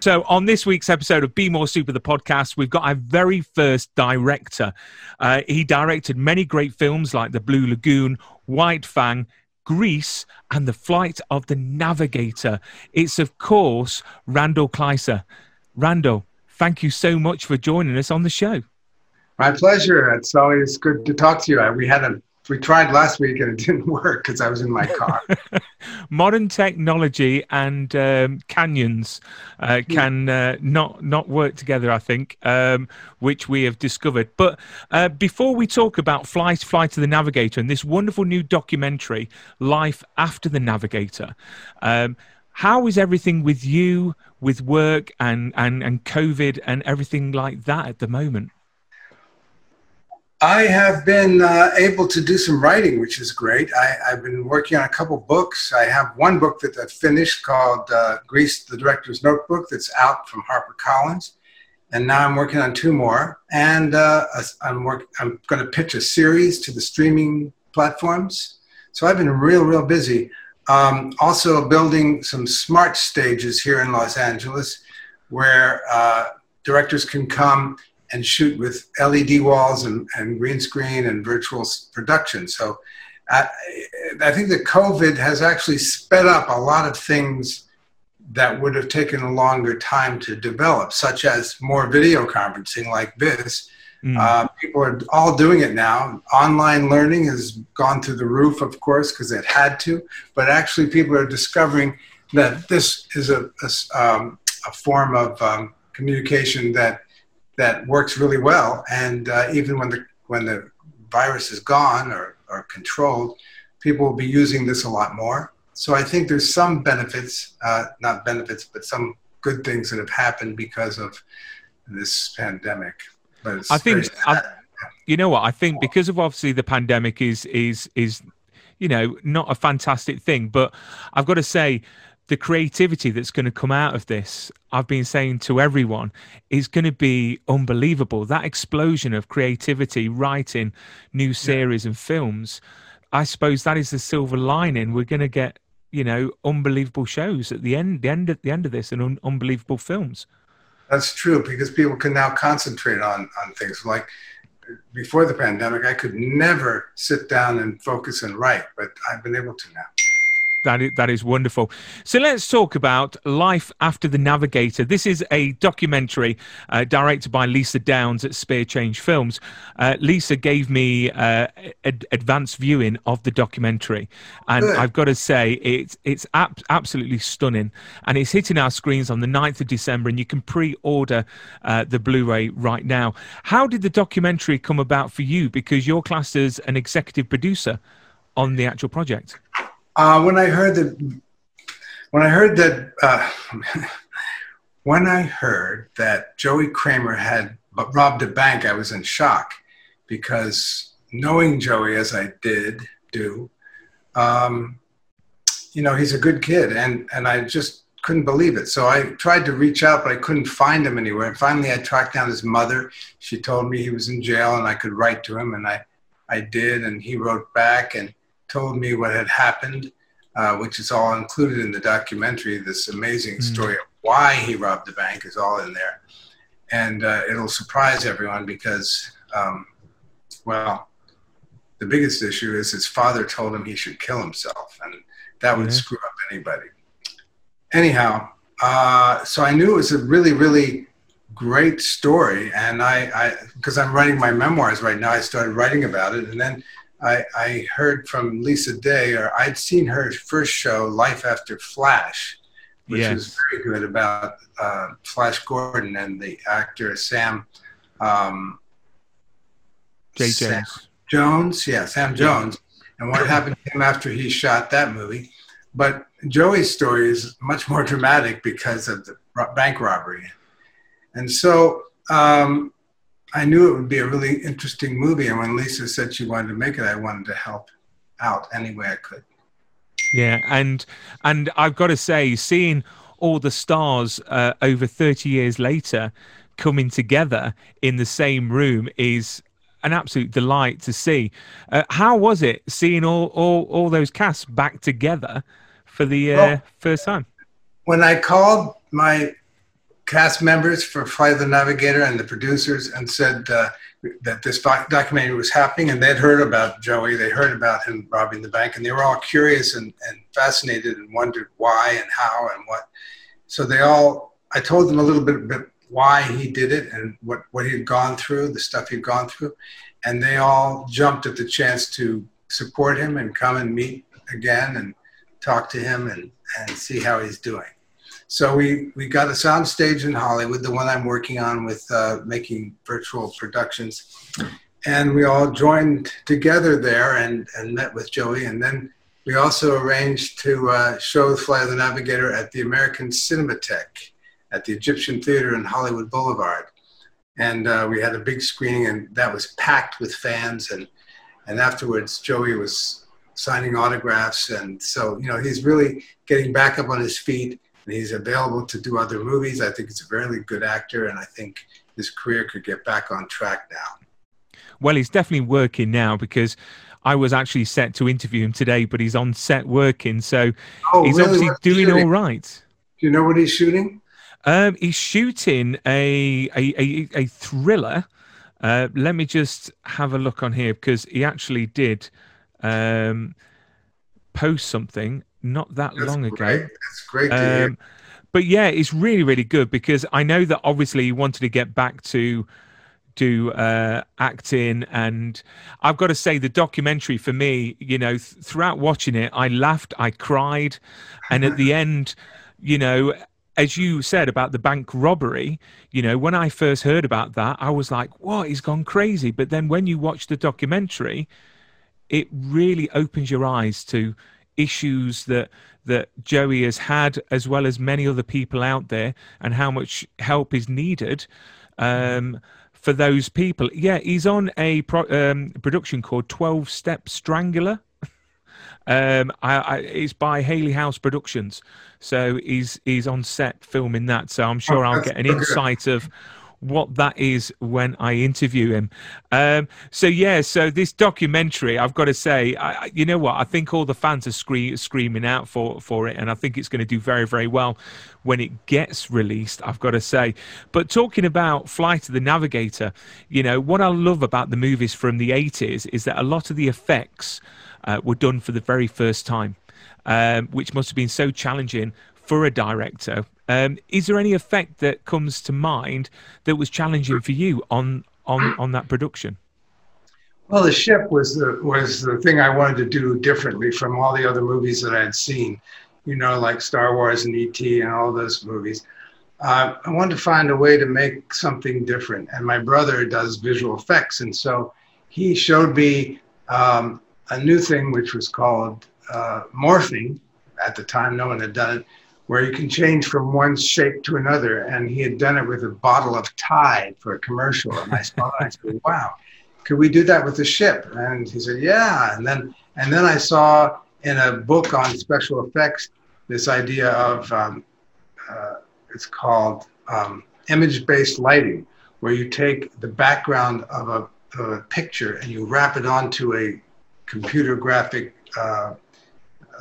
So, on this week's episode of Be More Super, the podcast, we've got our very first director. Uh, he directed many great films like The Blue Lagoon, White Fang, Grease, and The Flight of the Navigator. It's, of course, Randall Kleiser. Randall, thank you so much for joining us on the show. My pleasure. It's always good to talk to you. I- We had a we tried last week and it didn't work because I was in my car. Modern technology and um, canyons uh, can uh, not not work together, I think, um, which we have discovered. But uh, before we talk about Flight, Flight of the Navigator and this wonderful new documentary, Life After the Navigator, um, how is everything with you, with work and, and, and COVID and everything like that at the moment? I have been uh, able to do some writing, which is great. I, I've been working on a couple books. I have one book that I finished called uh, Grease, the Director's Notebook, that's out from HarperCollins. And now I'm working on two more. And uh, I'm, I'm going to pitch a series to the streaming platforms. So I've been real, real busy. Um, also building some smart stages here in Los Angeles where uh, directors can come and shoot with LED walls and, and green screen and virtual production. So I, I think that COVID has actually sped up a lot of things that would have taken a longer time to develop, such as more video conferencing like this. Mm. Uh, people are all doing it now. Online learning has gone through the roof, of course, because it had to. But actually, people are discovering that this is a, a um, a form of um, communication that that works really well. And uh, even when the when the virus is gone or, or controlled, people will be using this a lot more. So I think there's some benefits, uh, not benefits, but some good things that have happened because of this pandemic. But it's I think I, you know what I think because of obviously the pandemic is is is you know not a fantastic thing, but I've got to say the creativity that's going to come out of this, I've been saying to everyone, is going to be unbelievable. That explosion of creativity, writing new series and films, I suppose that is the silver lining. We're going to get you know unbelievable shows at the end, the end at the end of this, and un- unbelievable films. That's true because people can now concentrate on on things like before the pandemic. I could never sit down and focus and write, but I've been able to now. That is, that is wonderful. So let's talk about Life After the Navigator. This is a documentary uh, directed by Lisa Downs at Spare Change Films. Uh, Lisa gave me uh, ad- advanced viewing of the documentary, and. I've got to say it's it's ab- absolutely stunning. And it's hitting our screens on the 9th of December, and you can pre-order uh, the Blu-ray right now. How did the documentary come about for you? Because you're classed as an executive producer on the actual project. Uh, when I heard that, when I heard that, uh, when I heard that Joey Kramer had robbed a bank, I was in shock because knowing Joey as I did do, um, you know, he's a good kid, and and I just couldn't believe it. So I tried to reach out, but I couldn't find him anywhere. And finally, I tracked down his mother. She told me he was in jail, and I could write to him, and I I did, and he wrote back and told me what had happened, uh, which is all included in the documentary. This amazing story of why he robbed the bank is all in there. And uh, it'll surprise everyone because, um, well, the biggest issue is his father told him he should kill himself, and that would Yeah. screw up anybody. Anyhow, uh, so I knew it was a really, really great story, and I, because I'm writing my memoirs right now, I started writing about it, and then I, I heard from Lisa Day, or I'd seen her first show, Life After Flash, which Yes. was very good about uh, Flash Gordon and the actor Sam um, Jay Sam Jones. Jones, yeah, Sam Jones, and what happened to him after he shot that movie. But Joey's story is much more dramatic because of the bank robbery. And so um, I knew it would be a really interesting movie. And when Lisa said she wanted to make it, I wanted to help out any way I could. Yeah, and and I've got to say, seeing all the stars uh, over 30 years later coming together in the same room is an absolute delight to see. Uh, how was it seeing all, all, all those casts back together for the uh, well, first time? When I called my cast members for Flight the Navigator and the producers and said uh, that this documentary was happening, and they'd heard about Joey, they heard about him robbing the bank, and they were all curious and, and fascinated and wondered why and how and what. So they all, I told them a little bit, bit why he did it and what, what he'd gone through, the stuff he'd gone through. And they all jumped at the chance to support him and come and meet again and talk to him and, and see how he's doing. So we, we got a sound stage in Hollywood, the one I'm working on with uh, making virtual productions. And we all joined together there and, and met with Joey. And then we also arranged to uh, show Fly of the Navigator at the American Cinematheque at the Egyptian Theater in Hollywood Boulevard. And uh, we had a big screening, and that was packed with fans. And, and afterwards, Joey was signing autographs. And so, you know, he's really getting back up on his feet, and he's available to do other movies. I think he's a very good actor, and I think his career could get back on track now. Well, he's definitely working now because I was actually set to interview him today, but he's on set working, so oh, he's really? obviously doing all right. Do you know what he's shooting? Um, he's shooting a a, a, a thriller. Uh, let me just have a look on here because he actually did um, post something not that That's long great. ago. That's great to um, hear. But yeah, it's really really good because I know that obviously you wanted to get back to do uh, acting and i've got to say the documentary for me you know th- throughout watching it i laughed i cried and at the end you know as you said about the bank robbery, you know, when I first heard about that, I was like, what? He's gone crazy. But then when you watch the documentary, it really opens your eyes to issues that that Joey has had, as well as many other people out there, and how much help is needed um, for those people. Yeah, he's on a pro, um, production called Twelve Step Strangler. Um, I, I, it's by Haley House Productions, so he's he's on set filming that. So I'm sure oh, I'll get an insight of what that is when I interview him. Um, so yeah, so this documentary, I've got to say, I, you know what? I think all the fans are scree- screaming out for for it, and I think it's going to do very very well when it gets released. I've got to say. But talking about Flight of the Navigator, you know what I love about the movies from the 80s is that a lot of the effects uh, were done for the very first time, um, which must have been so challenging for a director. Um, is there any effect that comes to mind that was challenging for you on on on that production? Well, the ship was the was the thing I wanted to do differently from all the other movies that I had seen, you know, like Star Wars and ET and all those movies. Uh, I wanted to find a way to make something different, and my brother does visual effects, and so he showed me um, a new thing which was called uh, morphing. At the time, no one had done it, where you can change from one shape to another. And he had done it with a bottle of Tide for a commercial. And I saw that. I said, "Wow, could we do that with the ship?" And he said, "Yeah." And then and then I saw in a book on special effects this idea of um, uh, it's called um, image-based lighting, where you take the background of a, of a picture and you wrap it onto a computer graphic uh,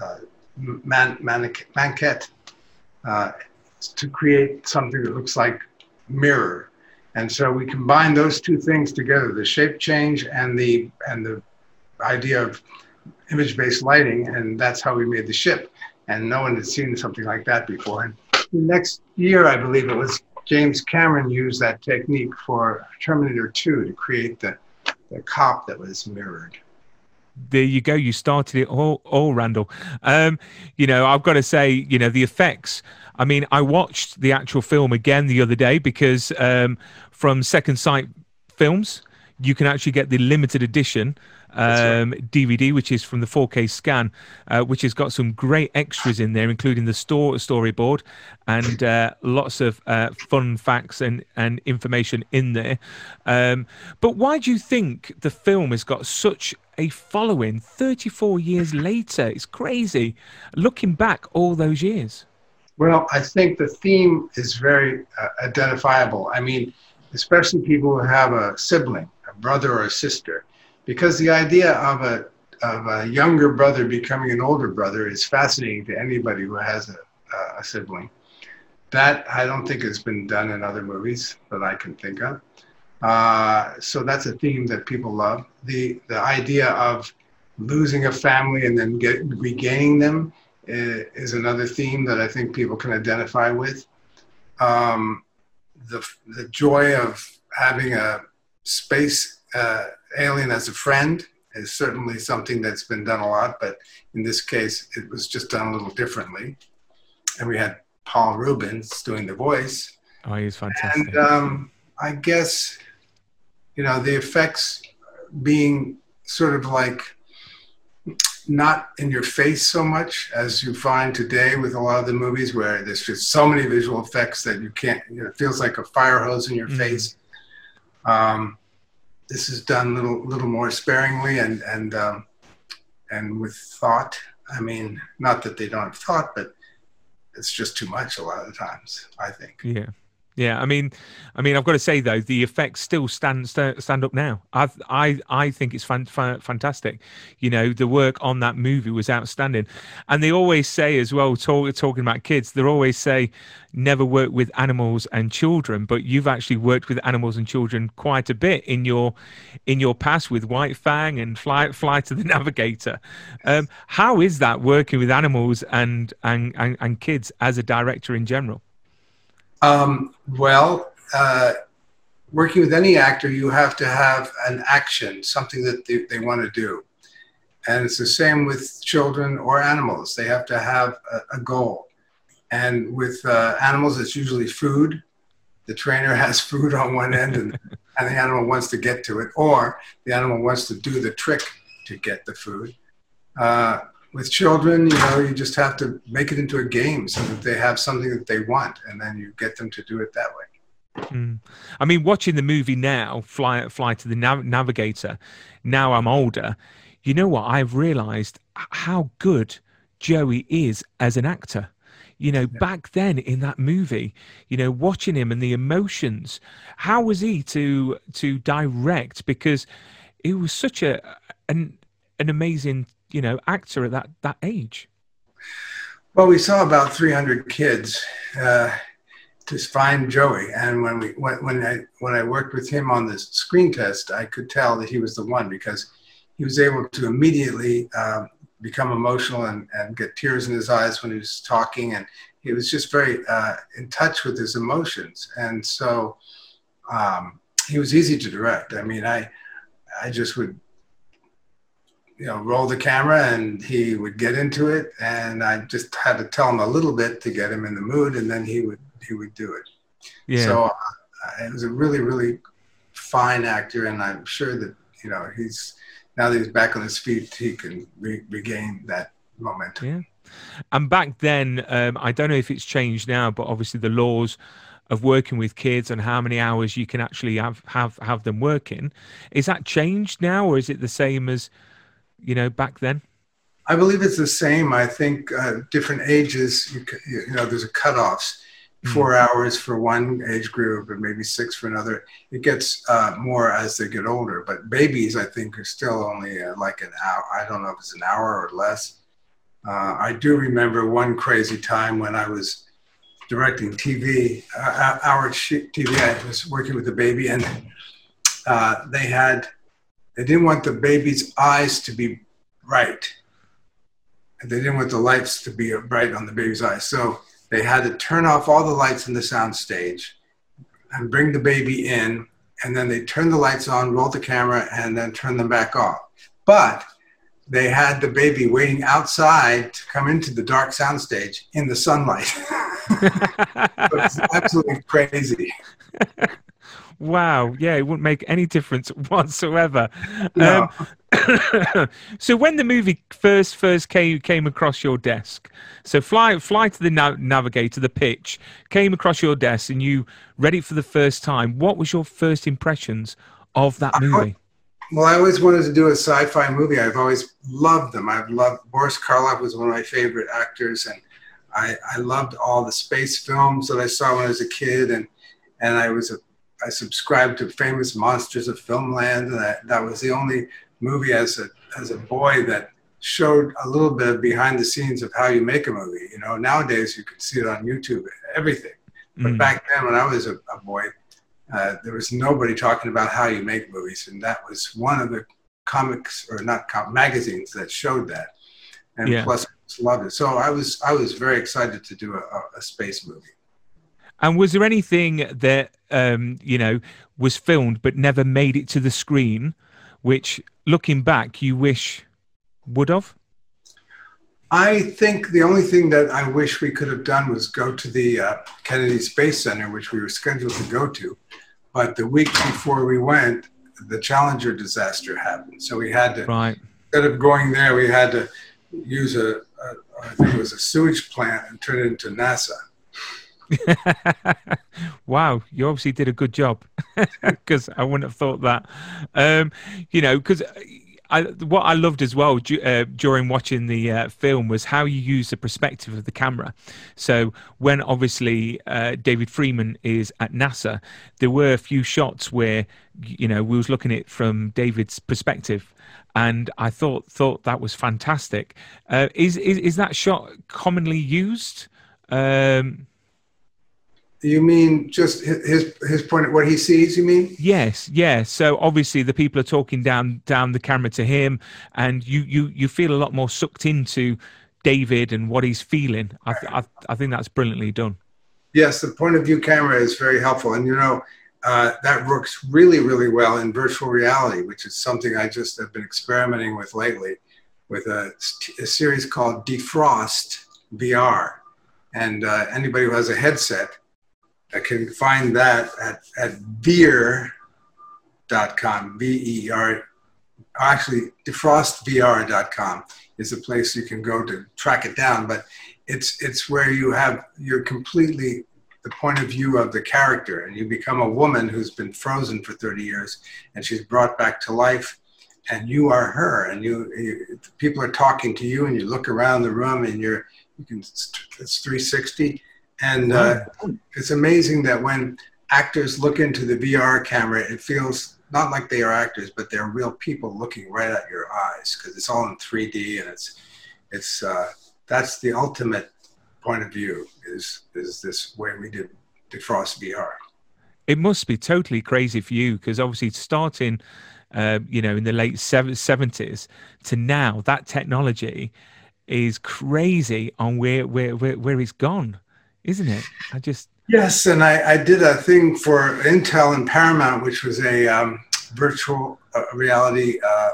uh, man, maquette uh, to create something that looks like mirror. And so we combine those two things together, the shape change and the, and the idea of image-based lighting, and that's how we made the ship. And no one had seen something like that before. And the next year, I believe it was James Cameron used that technique for Terminator 2 to create the, the cop that was mirrored there you go. You started it all, all Randall. Um, you know, I've got to say, you know, the effects. I mean, I watched the actual film again the other day because um, from Second Sight Films, you can actually get the limited edition um, DVD, which is from the 4K scan, uh, which has got some great extras in there, including the store storyboard and uh, lots of uh, fun facts and, and information in there. Um, but why do you think the film has got such a following 34 years later? It's crazy looking back all those years. Well, I think the theme is very uh, identifiable. I mean, especially people who have a sibling, brother or sister because the idea of a of a younger brother becoming an older brother is fascinating to anybody who has a, a sibling. That I don't think has been done in other movies that I can think of. Uh, so that's a theme that people love. The the idea of losing a family and then get, regaining them is, is another theme that I think people can identify with. Um, the the joy of having a space uh, alien as a friend is certainly something that's been done a lot, but in this case, it was just done a little differently. And we had Paul Reubens doing the voice. Oh, he's fantastic. And um, I guess, you know, the effects being sort of like not in your face so much as you find today with a lot of the movies where there's just so many visual effects that you can't, you know, it feels like a fire hose in your mm-hmm. face. Um, this is done little little more sparingly and and um, and with thought. I mean, not that they don't have thought, but it's just too much a lot of times. I think. Yeah. Yeah, I mean, I mean, I've got to say though, the effects still stand stand, up now. I I I think it's fan, fan, fantastic. You know, the work on that movie was outstanding, and they always say as well, talk, talking about kids, they always say never work with animals and children, but you've actually worked with animals and children quite a bit in your in your past with White Fang and Fly Flight of the Navigator. Um, how is that working with animals and, and and and kids as a director in general? Um, well, uh, working with any actor, you have to have an action, something that they, they want to do. And it's the same with children or animals. They have to have a, a goal. And with uh, animals, it's usually food. The trainer has food on one end, and, and the animal wants to get to it, or the animal wants to do the trick to get the food. Uh, with children, you know, you just have to make it into a game so that they have something that they want, and then you get them to do it that way. Mm. I mean, watching the movie now, Fly Fly to the Nav- Navigator. Now I'm older. You know what? I've realised how good Joey is as an actor. You know, yeah. back then in that movie, you know, watching him and the emotions. How was he to to direct? Because it was such a an an amazing you know actor at that that age? Well, we saw about 300 kids uh, to find Joey, and when we when, when I when I worked with him on the screen test, I could tell that he was the one because he was able to immediately uh, become emotional and, and get tears in his eyes when he was talking, and he was just very uh, in touch with his emotions, and so um, he was easy to direct. I mean, I I just would you know, roll the camera and he would get into it. And I just had to tell him a little bit to get him in the mood and then he would, he would do it. Yeah. So uh, it was a really, really fine actor. And I'm sure that, you know, he's, now that he's back on his feet, he can re- regain that momentum. Yeah. And back then, um, I don't know if it's changed now, but obviously the laws of working with kids and how many hours you can actually have have have them working is that changed now, or is it the same as you know, back then? I believe it's the same. I think uh, different ages, you, you, know, there's a cutoffs. Mm. Four hours for one age group, and maybe six for another. It gets uh, more as they get older. But babies, I think, are still only uh, like an hour. I don't know if it's an hour or less. Uh, I do remember one crazy time when I was directing TV, uh, our TV. I was working with a baby, and uh, they had they didn't want the baby's eyes to be bright. And they didn't want the lights to be bright on the baby's eyes. So they had to turn off all the lights in the sound stage and bring the baby in. And then they turn the lights on, roll the camera, and then turn them back off. But they had the baby waiting outside to come into the dark soundstage in the sunlight. it's absolutely crazy. Wow. Yeah, it wouldn't make any difference whatsoever. No. Um, so when the movie first first came came across your desk, so fly fly to the nav- navigator, the pitch came across your desk, and you read it for the first time. What was your first impressions of that movie? Well, I always wanted to do a sci-fi movie. I've always loved them. I've loved Boris Karloff was one of my favorite actors, and I, I loved all the space films that I saw when I was a kid, and and I was a I subscribed to Famous Monsters of Filmland, and that, that was the only movie as a as a boy that showed a little bit of behind the scenes of how you make a movie. You know, nowadays you can see it on YouTube, everything. But Mm. back then, when I was a, a boy, uh, there was nobody talking about how you make movies, and that was one of the comics or not com- magazines that showed that. And Yeah. plus, I just loved it. So I was I was very excited to do a, a space movie. And was there anything that um, you know was filmed but never made it to the screen, which, looking back, you wish would have? I think the only thing that I wish we could have done was go to the uh, Kennedy Space Center, which we were scheduled to go to. But the week before we went, the Challenger disaster happened. So we had to, Right. instead of going there, we had to use a, a I think it was a sewage plant and turn it into NASA. wow, you obviously did a good job because I wouldn't have thought that. Um, you know, because I, what I loved as well uh, during watching the uh, film was how you use the perspective of the camera. So when obviously uh, David Freeman is at NASA, there were a few shots where you know we was looking at it from David's perspective. And I thought thought that was fantastic. Uh, is, is is that shot commonly used? Um, You mean just his his point, of what he sees? You mean? Yes, yeah. So obviously the people are talking down down the camera to him, and you you you feel a lot more sucked into David and what he's feeling. I I, I think that's brilliantly done. Yes, the point of view camera is very helpful. And you know, uh, that works really, really well in virtual reality, which is something I just have been experimenting with lately with a, a series called Defrost VR. And uh, anybody who has a headset uh, can find that at, at veer.com, V E R. Actually, defrostvr.com is a place you can go to track it down. But it's it's where you have you're completely the point of view of the character and you become a woman who's been frozen for 30 years and she's brought back to life and you are her and you, you people are talking to you and you look around the room and you're you can it's 360 and uh, it's amazing that when actors look into the vr camera it feels not like they are actors but they're real people looking right at your eyes because it's all in 3d and it's it's uh, that's the ultimate point of view is is this way we did defrost VR. It must be totally crazy for you because obviously starting, uh, you know, in the late seventies to now, that technology is crazy on where where where, where it's gone, isn't it? I just Yes, and I, I did a thing for Intel and Paramount, which was a um, virtual uh, reality uh,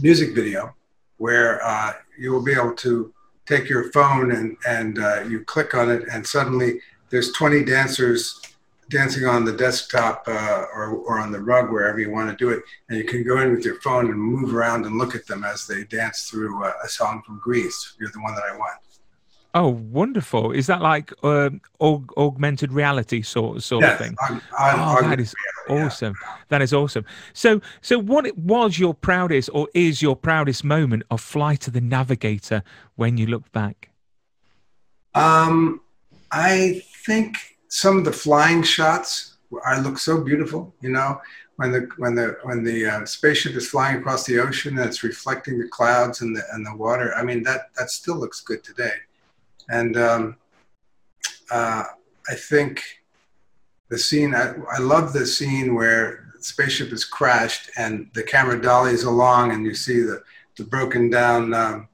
music video where uh, you will be able to take your phone and, and uh, you click on it, and suddenly there's 20 dancers dancing on the desktop uh, or, or on the rug, wherever you want to do it. And you can go in with your phone and move around and look at them as they dance through uh, a song from Grease. You're the one that I want. Oh wonderful! Is that like um, aug- augmented reality sort sort of Yes, thing? on- on- Oh, on- that is yeah. awesome. That is awesome. So, so what was your proudest or is your proudest moment of Flight to the Navigator when you look back? Um, I think some of the flying shots I look so beautiful. You know, when the when the when the uh, spaceship is flying across the ocean and it's reflecting the clouds and the and the water. I mean, that that still looks good today. And um, uh, I think the scene. I, I love the scene where the spaceship is crashed and the camera dollies along, and you see the the broken down. Um,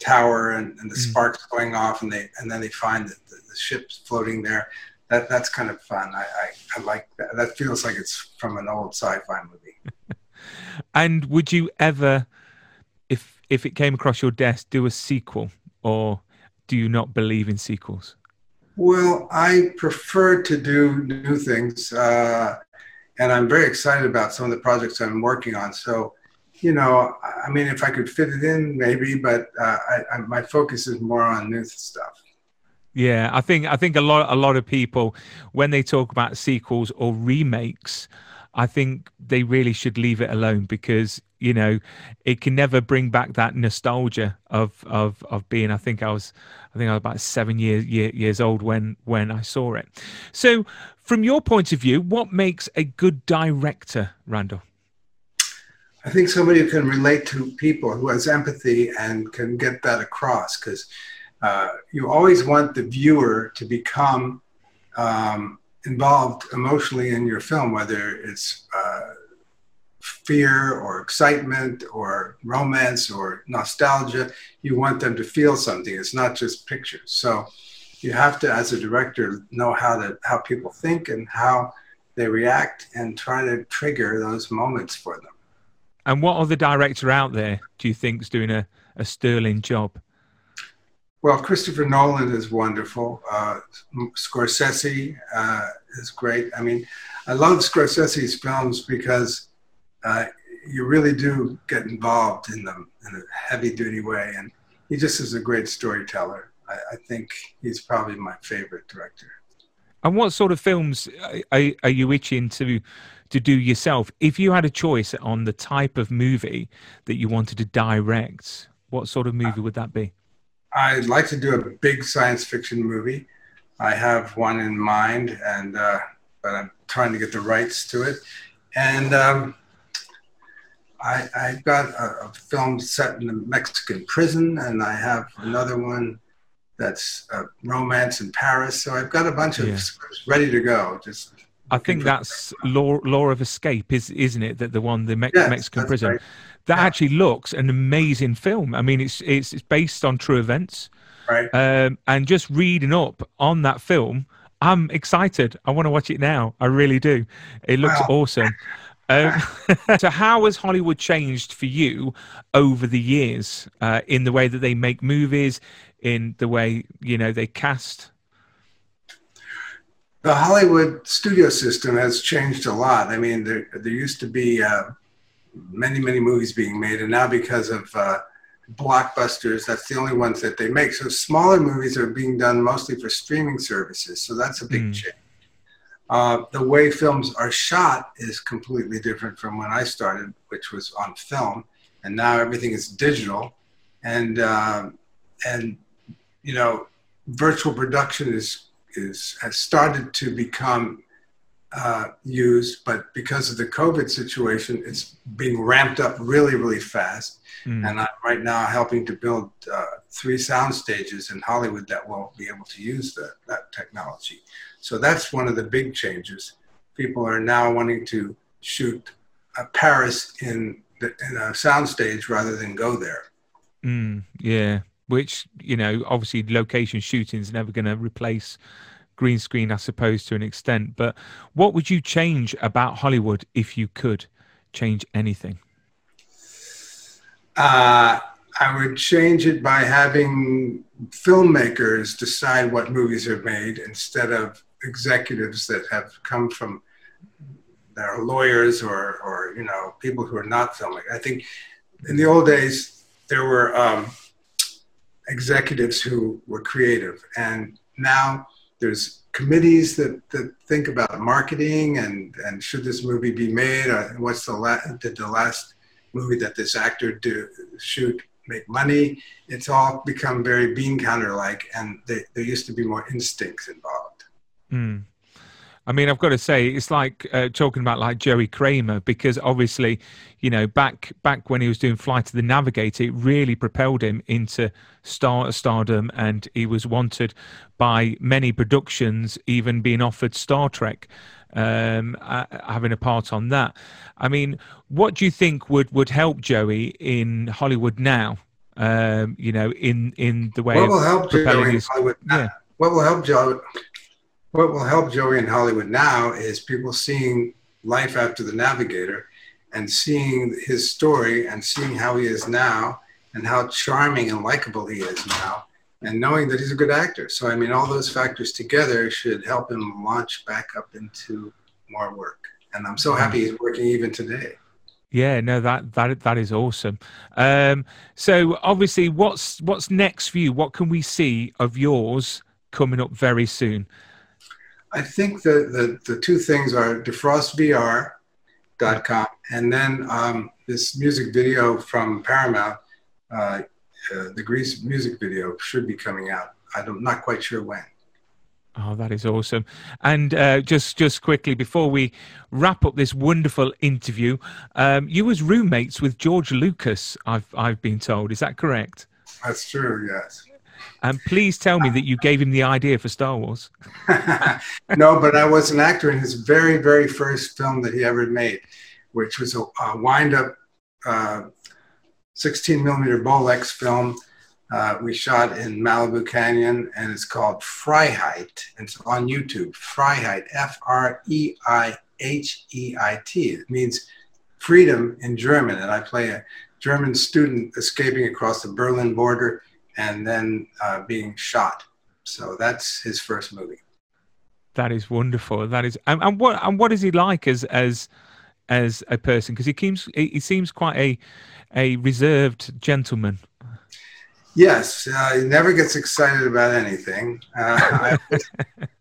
tower and, and the Mm. sparks going off and they and then they find that the, the ship's floating there that that's kind of fun I, I i like that that feels like it's from an old sci-fi movie And would you ever, if if it came across your desk, do a sequel, or do you not believe in sequels? Well, I prefer to do new things, uh, and I'm very excited about some of the projects I'm working on. So, you know, I mean, if I could fit it in, maybe, but uh, I, I, my focus is more on new stuff. Yeah, I think I think a lot a lot of people when they talk about sequels or remakes, I think they really should leave it alone because you know it can never bring back that nostalgia of of of being. I think I was I think I was about seven years year, years old when when I saw it. So, from your point of view, what makes a good director, Randall? I think somebody who can relate to people, who has empathy and can get that across, because uh, you always want the viewer to become um, involved emotionally in your film, whether it's uh, fear or excitement or romance or nostalgia. You want them to feel something. It's not just pictures. So you have to, as a director, know how to how people think and how they react, and try to trigger those moments for them. And what other director out there do you think is doing a, a sterling job? Well, Christopher Nolan is wonderful. Uh, Scorsese uh, is great. I mean, I love Scorsese's films because uh, you really do get involved in them in a heavy duty way. And he just is a great storyteller. I, I think he's probably my favorite director. And what sort of films are, are you itching to to do yourself? If you had a choice on the type of movie that you wanted to direct, what sort of movie would that be? I'd like to do a big science fiction movie. I have one in mind, and uh, but I'm trying to get the rights to it. And um, I, I've got a, a, film set in a Mexican prison, and I have another one that's a romance in Paris. So I've got a bunch of yeah. scripts ready to go. Just I think that's law law of escape, is isn't it? That the one the Me- yes, Mexican prison. Right that yeah. actually looks an amazing film. I mean, it's it's, it's based on true events, right? Um, and just reading up on that film, I'm excited. I want to watch it now. I really do. It looks wow. awesome. Um, so, how has Hollywood changed for you over the years uh, in the way that they make movies, in the way you know they cast? The Hollywood studio system has changed a lot. I mean, there there used to be. Uh, many, many movies being made, and now because of uh, blockbusters, that's the only ones that they make. So smaller movies are being done mostly for streaming services. So that's a big mm. change. Uh, the way films are shot is completely different from when I started, which was on film, and now everything is digital, and uh, and you know, virtual production is is has started to become uh, used, but because of the COVID situation, it's being ramped up really, really fast. Mm. And I'm right now helping to build uh, three sound stages in Hollywood that will be able to use the, that technology. So that's one of the big changes. People are now wanting to shoot uh, Paris in, the, in a sound stage rather than go there. Mm, yeah, which you know, obviously, location shooting is never going to replace green screen, I suppose, to an extent. But what would you change about Hollywood if you could change anything? Uh, I would change it by having filmmakers decide what movies are made instead of executives that have come from are lawyers or, or you know people who are not filmmakers. I think in the old days there were um, executives who were creative, and now there's committees that, that think about marketing and, and should this movie be made? Or what's the last, did the last movie that this actor do shoot make money? It's all become very bean counter like, and they, there used to be more instincts involved. Mm. I mean, I've got to say, it's like uh, talking about like Joey Kramer because obviously, you know, back back when he was doing Flight of the Navigator, it really propelled him into star stardom, and he was wanted by many productions, even being offered Star Trek, um, having a part on that. I mean, what do you think would would help Joey in Hollywood now? Um, you know, in in the way what will help Joey his, in Hollywood? Yeah. What will help Joey? what will help Joey in Hollywood now is people seeing life after the Navigator and seeing his story and seeing how he is now and how charming and likable he is now and knowing that he's a good actor. So I mean, all those factors together should help him launch back up into more work. And I'm so happy he's working even today. Yeah, no, that that that is awesome. Um, so obviously, what's what's next for you? What can we see of yours coming up very soon? I think the the, the two things are defrostvr.com and then um, this music video from Paramount. Uh, uh, the Grease music video should be coming out. I'm not quite sure when. Oh, that is awesome! And uh, just just quickly before we wrap up this wonderful interview, um, you was roommates with George Lucas. I've I've been told. Is that correct? That's true. Yes. And please tell me that you gave him the idea for Star Wars. no, but I was an actor in his very very first film that he ever made, which was a, a wind up uh, 16 millimeter Bolex film uh, we shot in Malibu Canyon, and it's called Freiheit. It's on YouTube. Freiheit, F R E I H E I T. It means freedom in German, and I play a German student escaping across the Berlin border and then uh, being shot. So that's his first movie. That is wonderful. That is, and, and what and what is he like as as as a person? Because he seems he seems quite a a reserved gentleman. Yes, uh, he never gets excited about anything. Uh, I, always,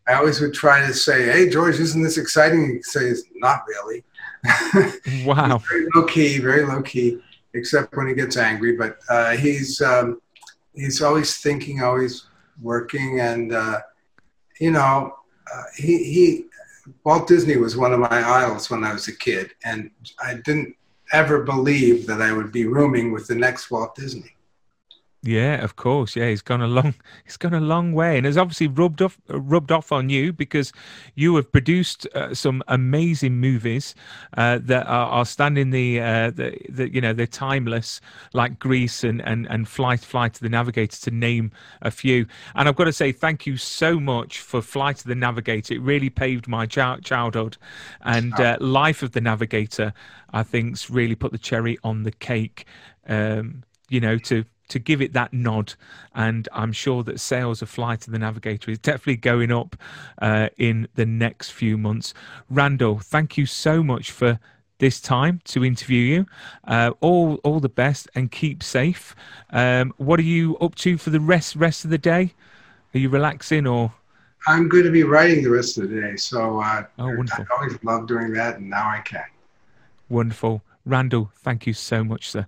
I, always would try to say, "Hey, George, isn't this exciting?" He says, "Not really." Wow. very low key, very low key, except when he gets angry. But uh, he's um, he's always thinking, always working, and uh, you know, uh, he he. Walt Disney was one of my idols when I was a kid, and I didn't ever believe that I would be rooming with the next Walt Disney. Yeah, of course. Yeah, he's gone a long, he's gone a long way, and has obviously rubbed off, rubbed off on you because you have produced uh, some amazing movies uh, that are, are standing the, uh, the, the, you know, they're timeless, like Grease and and and Flight, Flight of the Navigator, to name a few. And I've got to say, thank you so much for Flight of the Navigator. It really paved my ch- childhood, and uh, Life of the Navigator, I think's really put the cherry on the cake. Um, you know, to to give it that nod. And I'm sure that sales of Flight of the Navigator is definitely going up uh, in the next few months. Randall, thank you so much for this time to interview you. Uh, all all the best and keep safe. Um, what are you up to for the rest rest of the day? Are you relaxing or? I'm going to be writing the rest of the day, so uh, oh, wonderful. I always love doing that, and now I can. Wonderful, Randall. Thank you so much, sir.